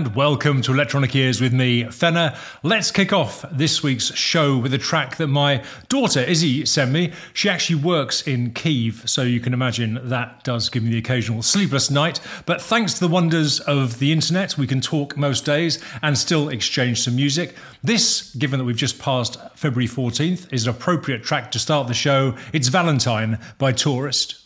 and welcome to Electronic Ears with me, Fenner. Let's kick off this week's show with a track that my daughter Izzy sent me. She actually works in Kiev, so you can imagine that does give me the occasional sleepless night. But thanks to the wonders of the internet, we can talk most days and still exchange some music. This, given that we've just passed February 14th, is an appropriate track to start the show. It's Valentine by Tourist.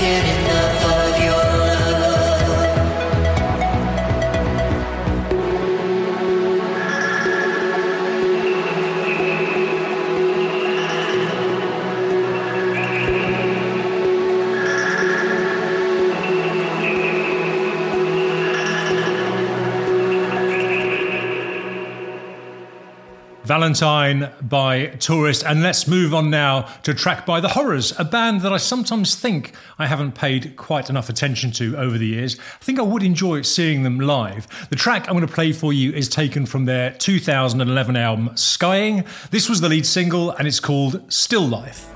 getting Valentine by Tourist. And let's move on now to track by The Horrors, a band that I sometimes think I haven't paid quite enough attention to over the years. I think I would enjoy seeing them live. The track I'm going to play for you is taken from their 2011 album Skying. This was the lead single and it's called Still Life.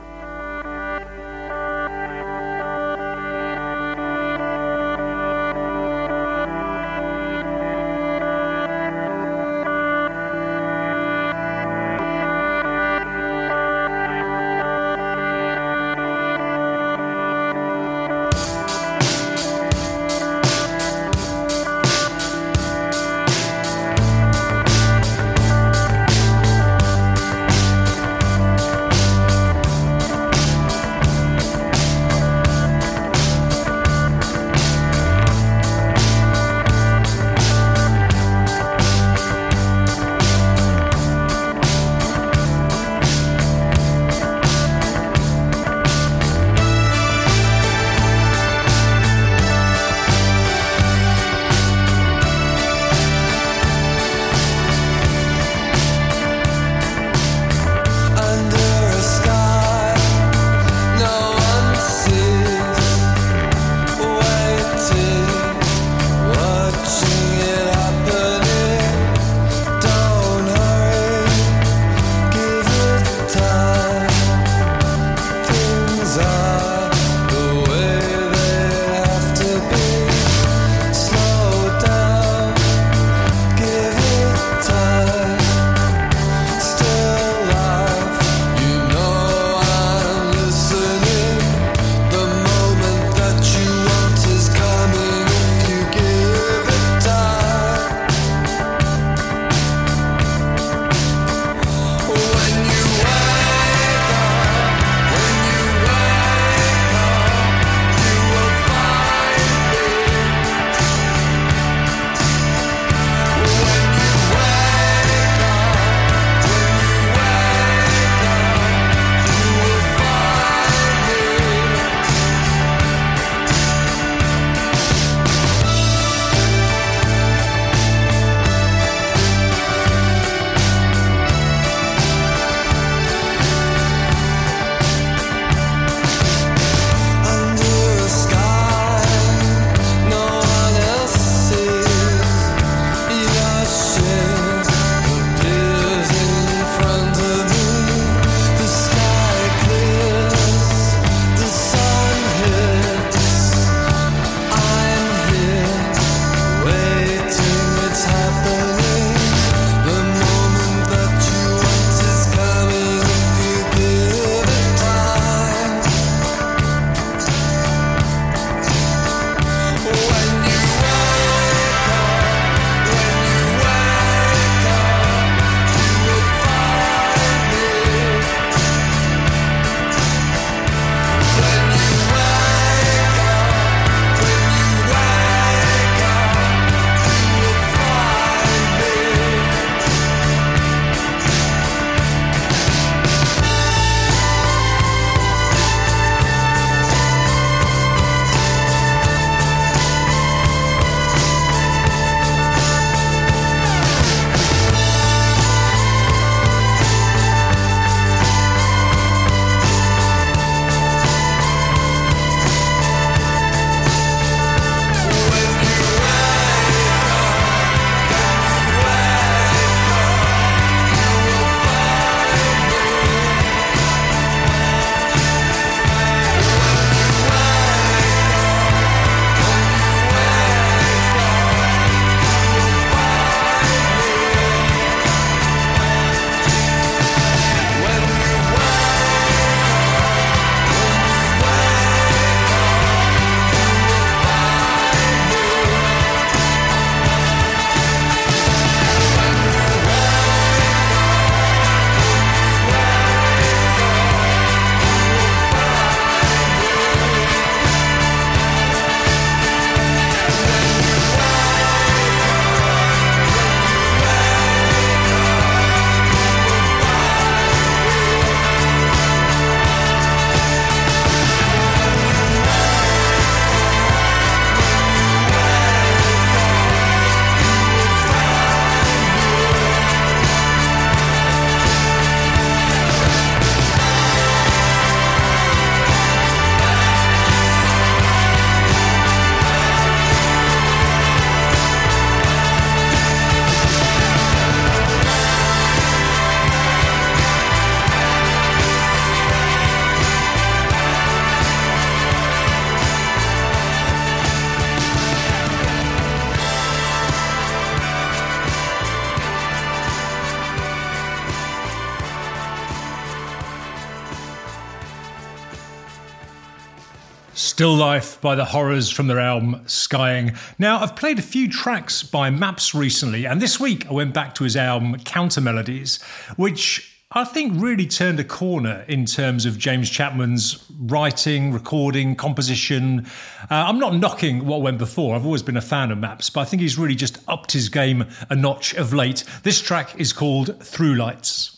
Still Life by the Horrors from their album Skying. Now, I've played a few tracks by Maps recently, and this week I went back to his album Counter Melodies, which I think really turned a corner in terms of James Chapman's writing, recording, composition. Uh, I'm not knocking what went before, I've always been a fan of Maps, but I think he's really just upped his game a notch of late. This track is called Through Lights.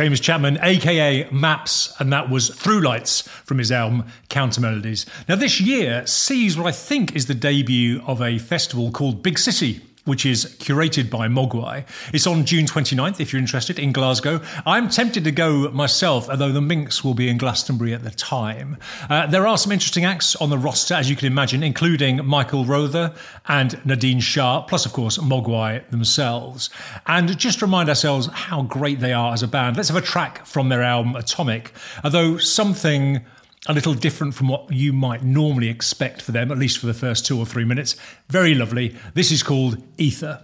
James Chapman, aka Maps, and that was Through Lights from his album Counter Melodies. Now, this year sees what I think is the debut of a festival called Big City which is curated by Mogwai. It's on June 29th, if you're interested, in Glasgow. I'm tempted to go myself, although the Minx will be in Glastonbury at the time. Uh, there are some interesting acts on the roster, as you can imagine, including Michael Rother and Nadine Shah, plus, of course, Mogwai themselves. And just remind ourselves how great they are as a band. Let's have a track from their album Atomic, although something a little different from what you might normally expect for them, at least for the first two or three minutes. Very lovely. This is called Ether.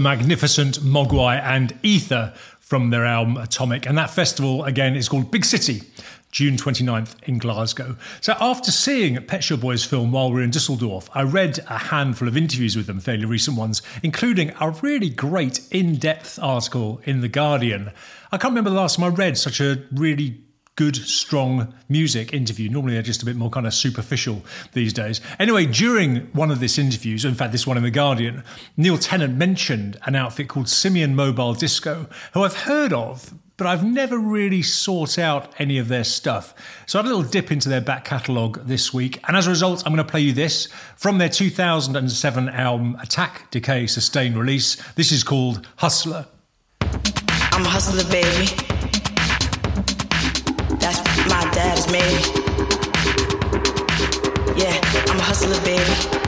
The magnificent Mogwai and Ether from their album Atomic. And that festival, again, is called Big City. June 29th in Glasgow. So, after seeing Pet Shop Boys film while we were in Dusseldorf, I read a handful of interviews with them, fairly recent ones, including a really great in depth article in The Guardian. I can't remember the last time I read such a really good, strong music interview. Normally they're just a bit more kind of superficial these days. Anyway, during one of these interviews, in fact, this one in The Guardian, Neil Tennant mentioned an outfit called Simian Mobile Disco, who I've heard of, but I've never really sought out any of their stuff. So I had a little dip into their back catalogue this week, and as a result, I'm going to play you this from their 2007 album Attack, Decay, Sustain, Release. This is called Hustler. I'm a hustler, baby. Yeah, I'm a hustler, baby.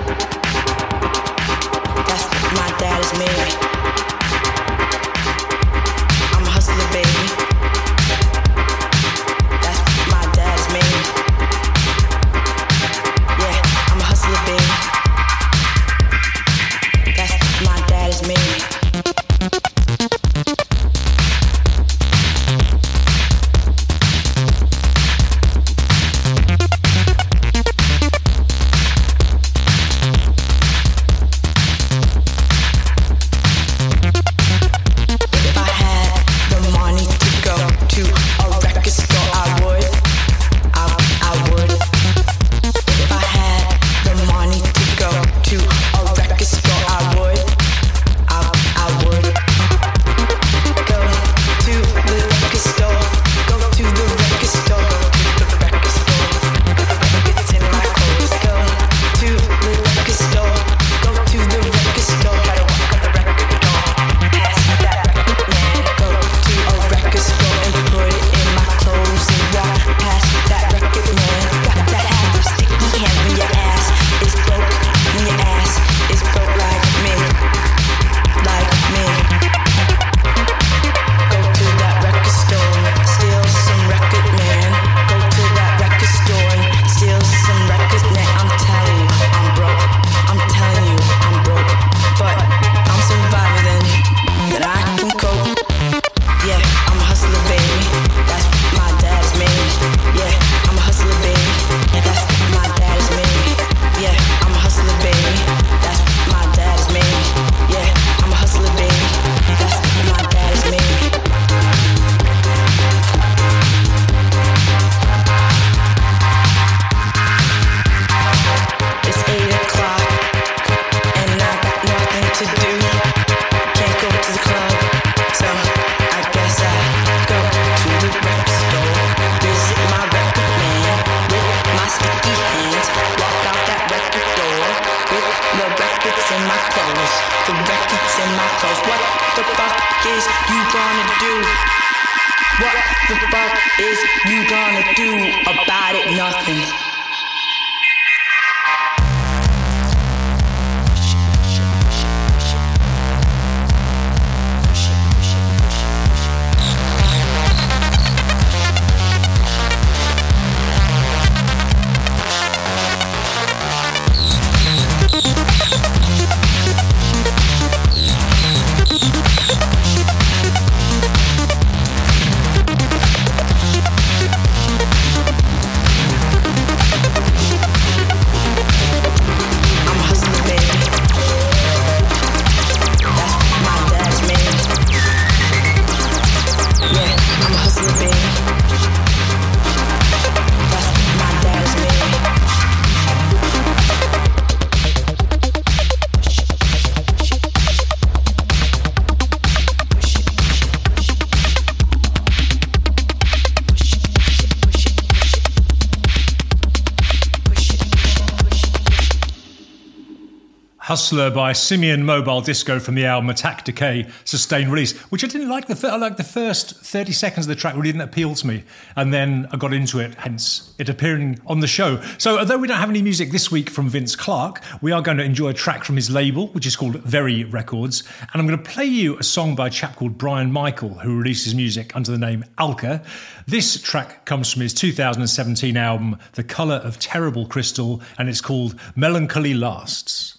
Hustler by Simian Mobile Disco from the album Attack Decay Sustained Release, which I didn't like. The I like the first 30 seconds of the track really didn't appeal to me. And then I got into it, hence it appearing on the show. So, although we don't have any music this week from Vince Clarke, we are going to enjoy a track from his label, which is called Very Records. And I'm going to play you a song by a chap called Brian Michael, who releases music under the name Alka. This track comes from his 2017 album, The Colour of Terrible Crystal, and it's called Melancholy Lasts.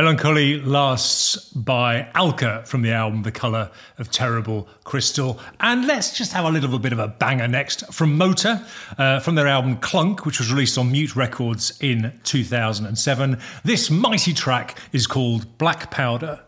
Melancholy Lasts by Alka from the album The Colour of Terrible Crystal. And let's just have a little bit of a banger next from Motor, uh, from their album Klunk, which was released on Mute Records in 2007. This mighty track is called Black Powder.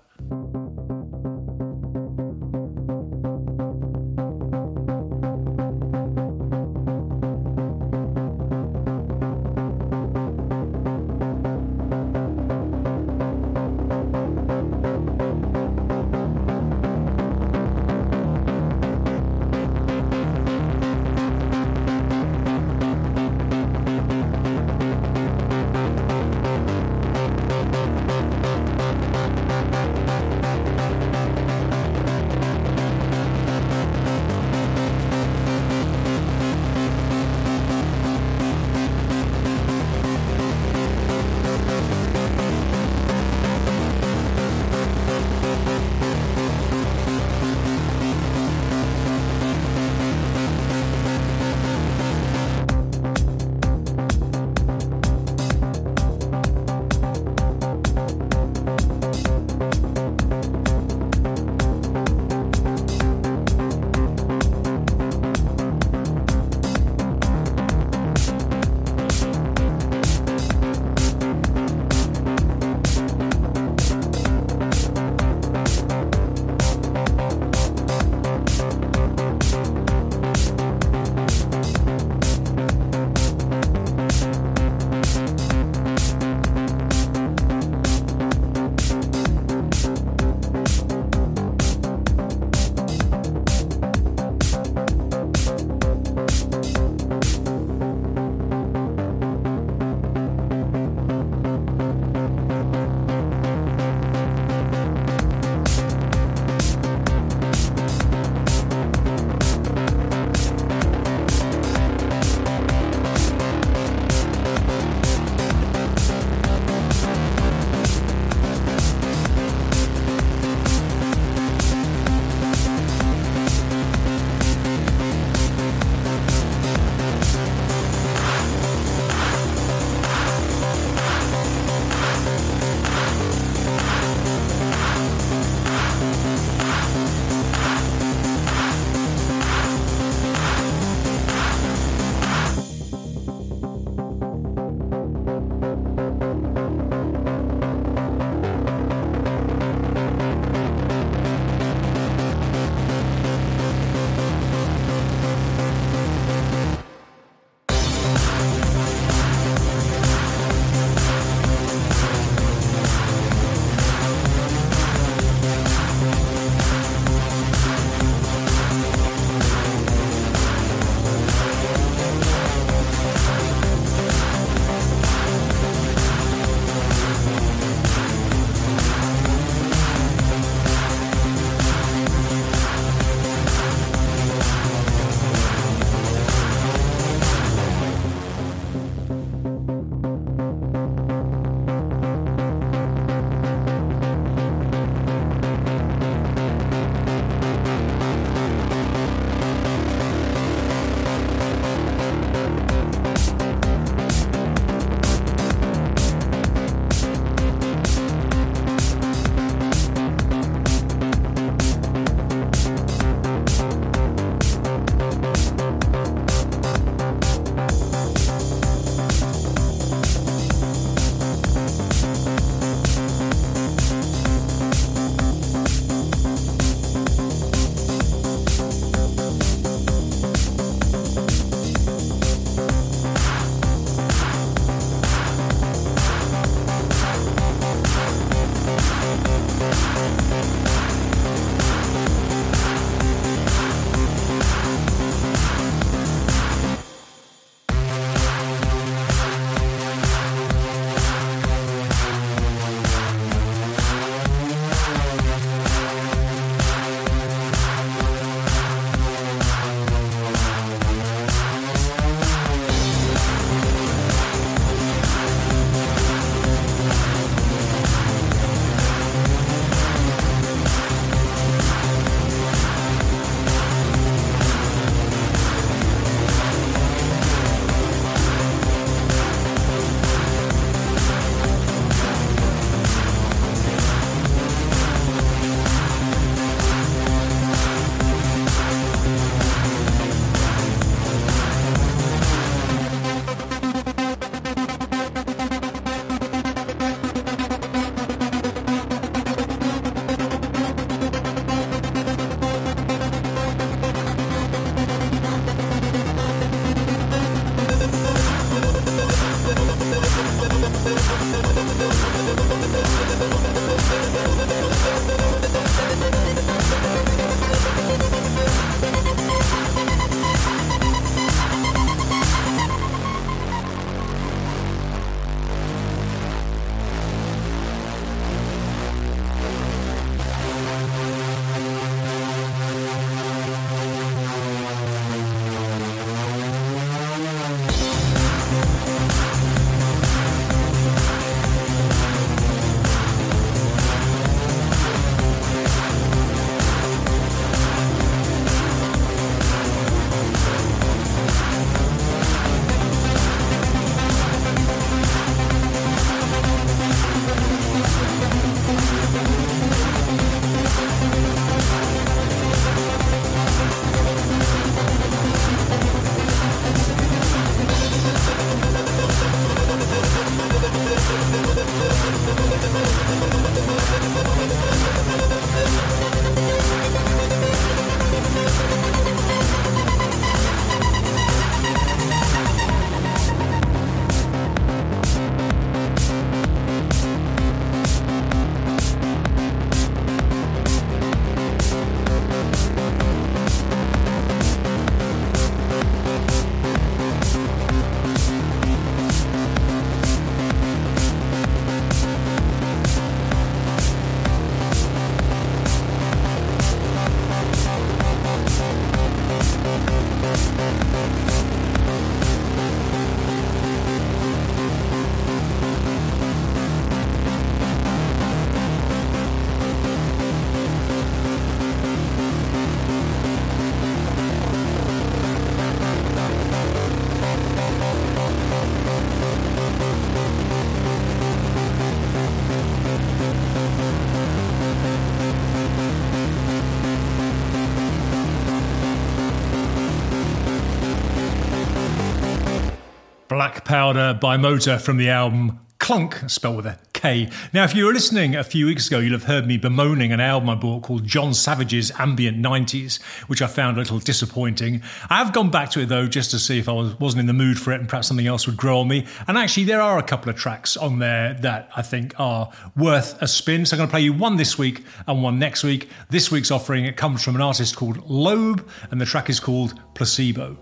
Powder by Motor from the album Klunk, spelled with a K. Now, if you were listening a few weeks ago, you'll have heard me bemoaning an album I bought called Jon Savage's Ambient 90s, which I found a little disappointing. I have gone back to it though, just to see if I was, wasn't in the mood for it and perhaps something else would grow on me. And actually, there are a couple of tracks on there that I think are worth a spin. So I'm going to play you one this week and one next week. This week's offering it comes from an artist called Lobe, and the track is called Placebo.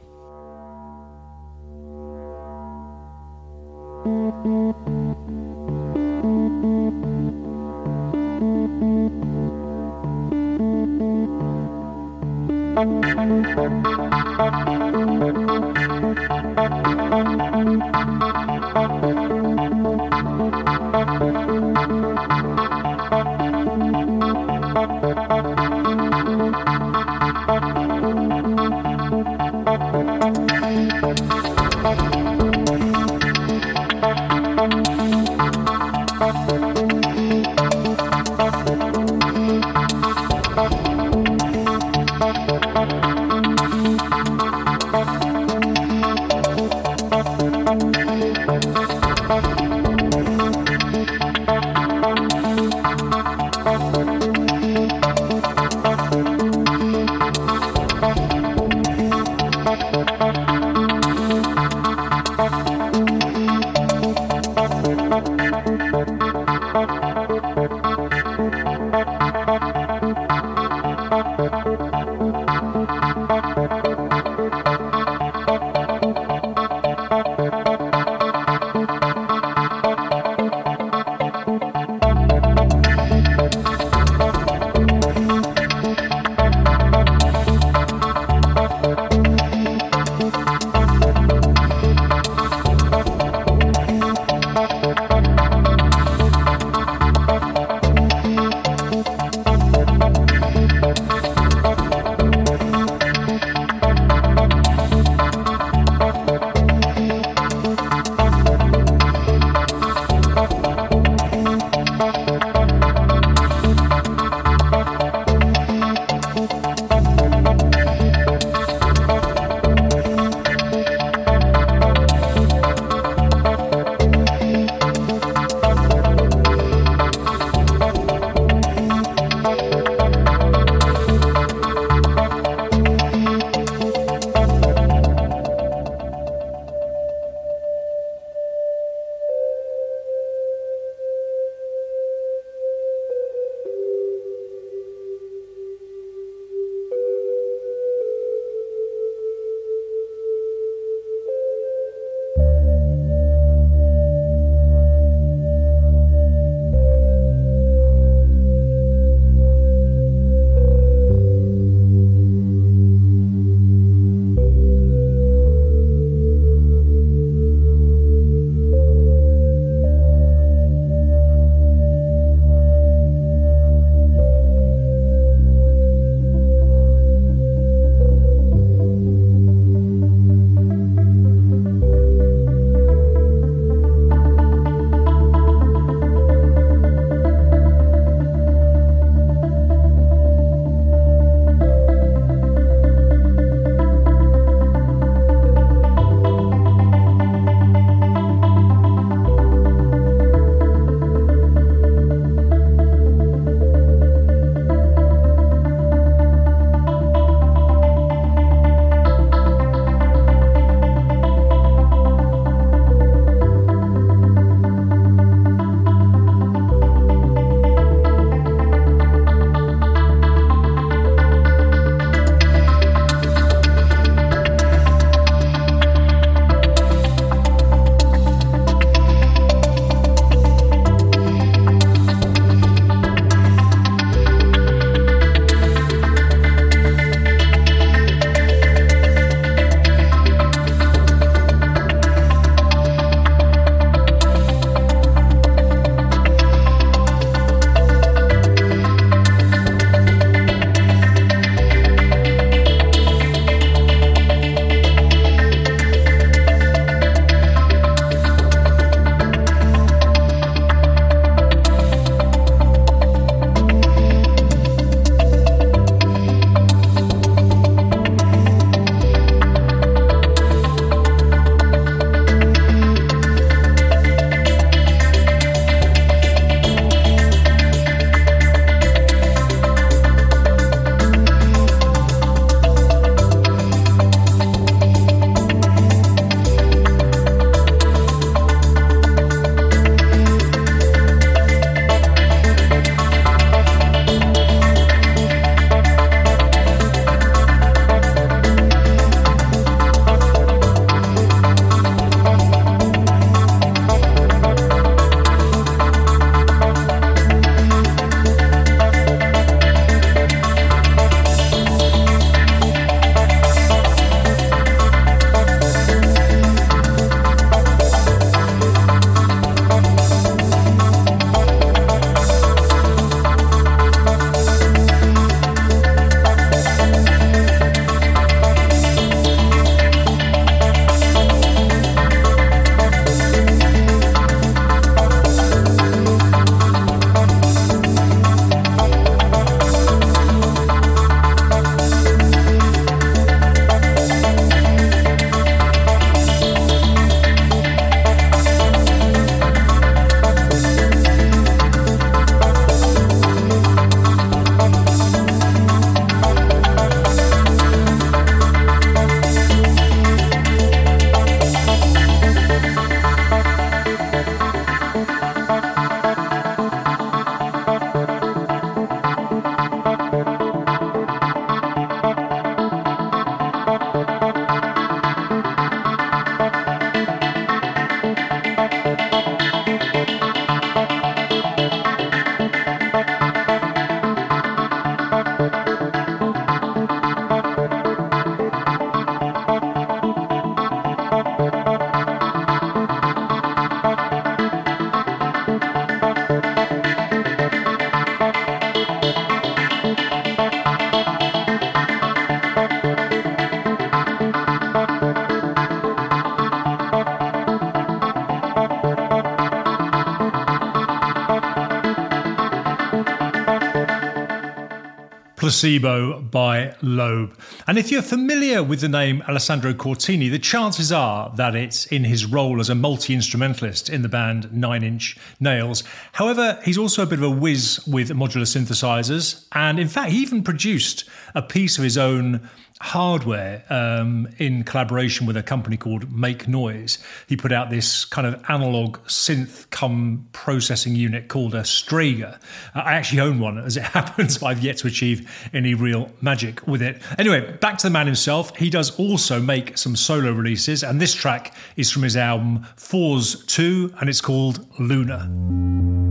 Thank you. Placebo by Lobe. And if you're familiar with the name Alessandro Cortini, the chances are that it's in his role as a multi instrumentalist in the band Nine Inch Nails. However, he's also a bit of a whiz with modular synthesizers, and in fact, he even produced a piece of his own hardware um, in collaboration with a company called Make Noise. He put out this kind of analog synth cum processing unit called a Strega. Uh, I actually own one as it happens, but I've yet to achieve any real magic with it. Anyway, back to the man himself. He does also make some solo releases, and this track is from his album Forse 2, and it's called Luna.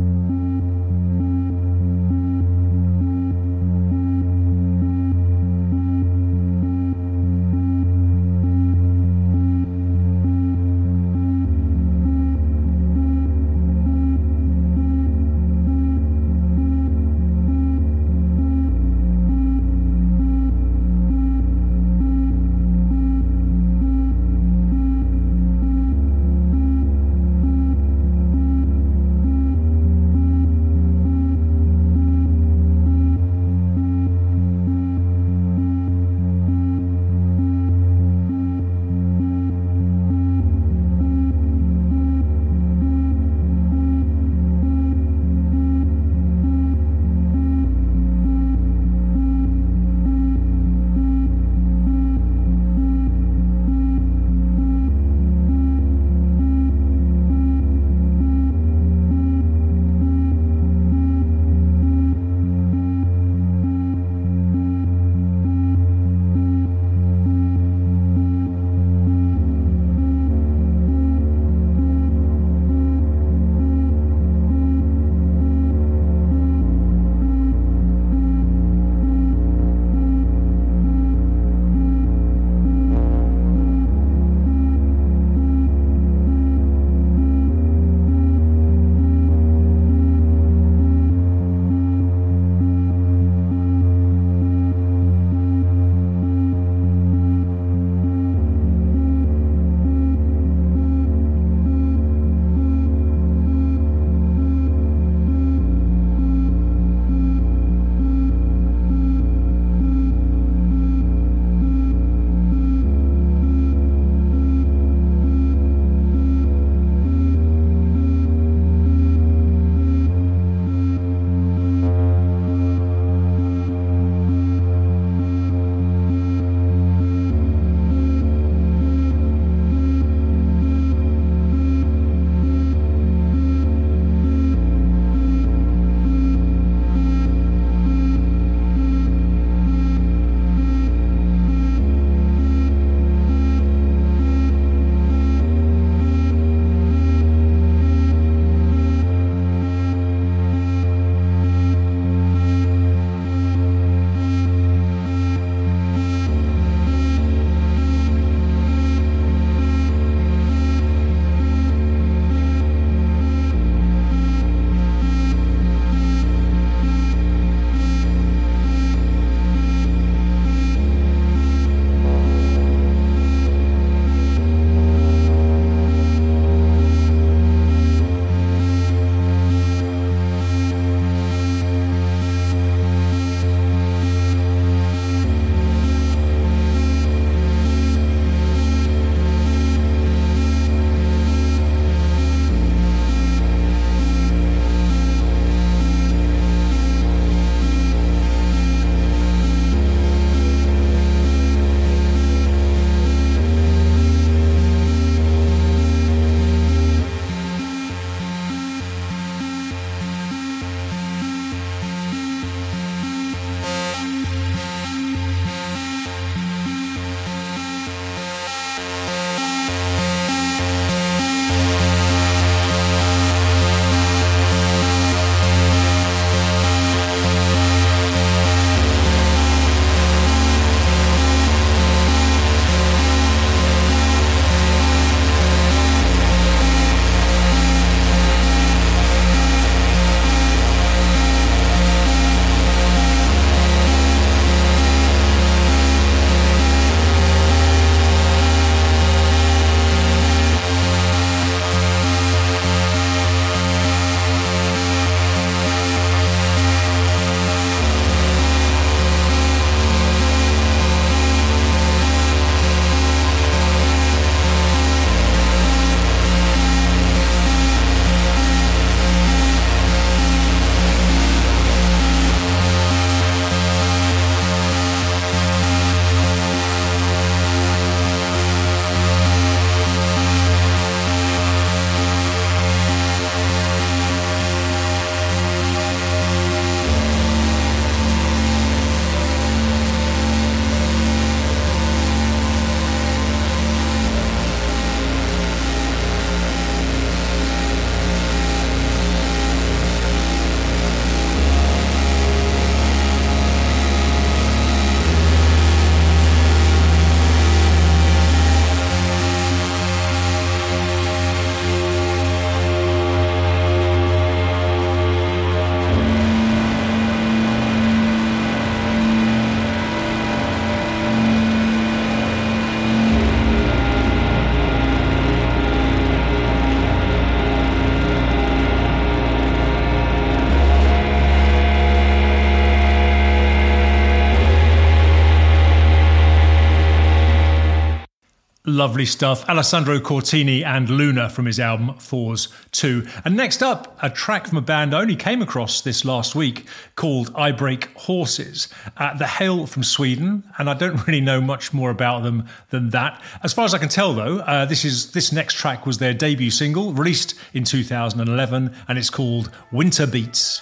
Lovely stuff. Alessandro Cortini and Luna from his album Forse 2. And next up, a track from a band I only came across this last week called I Break Horses. Uh, the hail from Sweden, and I don't really know much more about them than that. As far as I can tell, though, uh, this is this next track was their debut single, released in 2011, and it's called Winter Beats.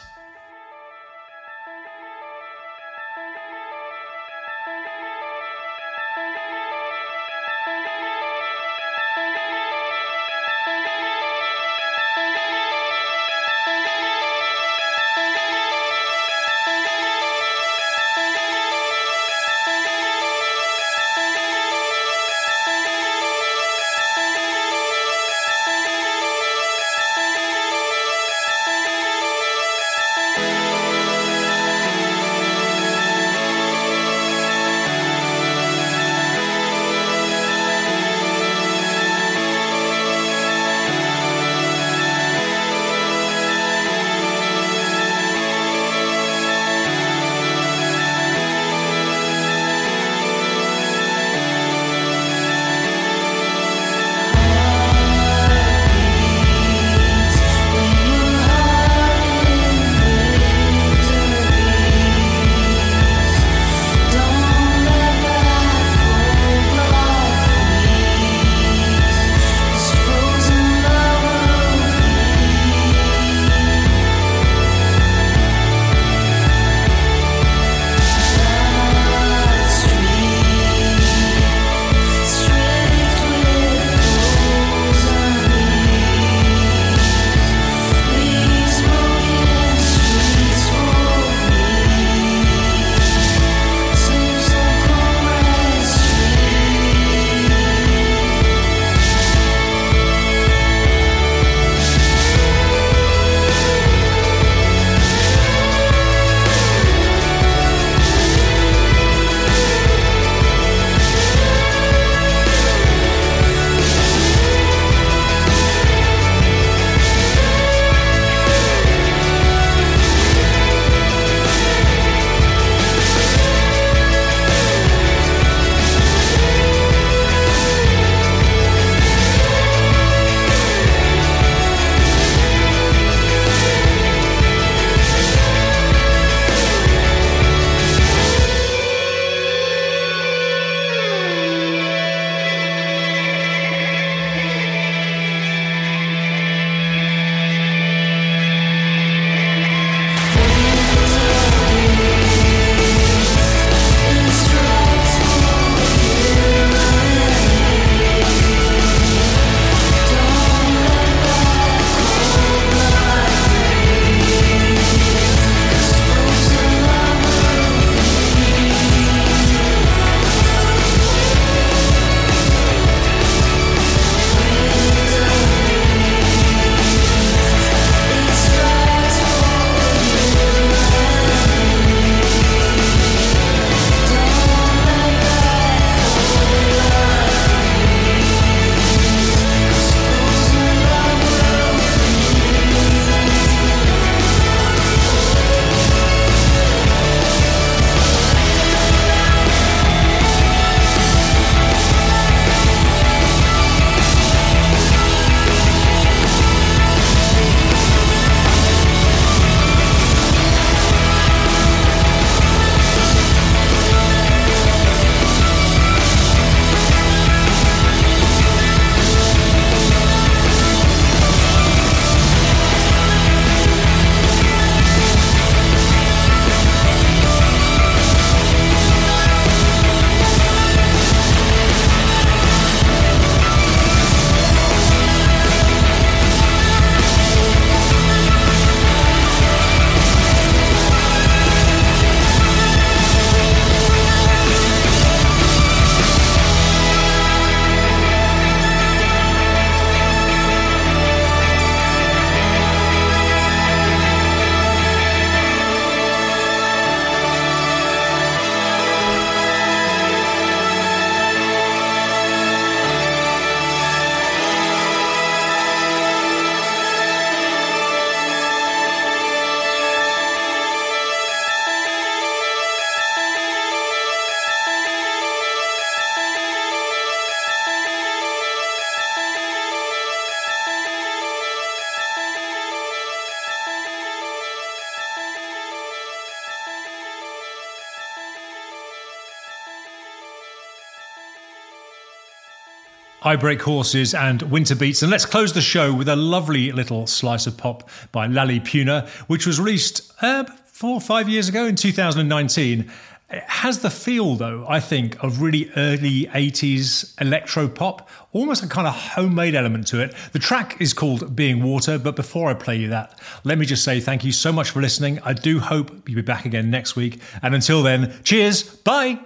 I Break Horses and Winter Beats. And let's close the show with a lovely little slice of pop by Lali Puna, which was released uh, four or five years ago in 2019. It has the feel, though, I think, of really early 80s electro pop, almost a kind of homemade element to it. The track is called Being Water, but before I play you that, let me just say thank you so much for listening. I do hope you'll be back again next week. And until then, cheers, bye.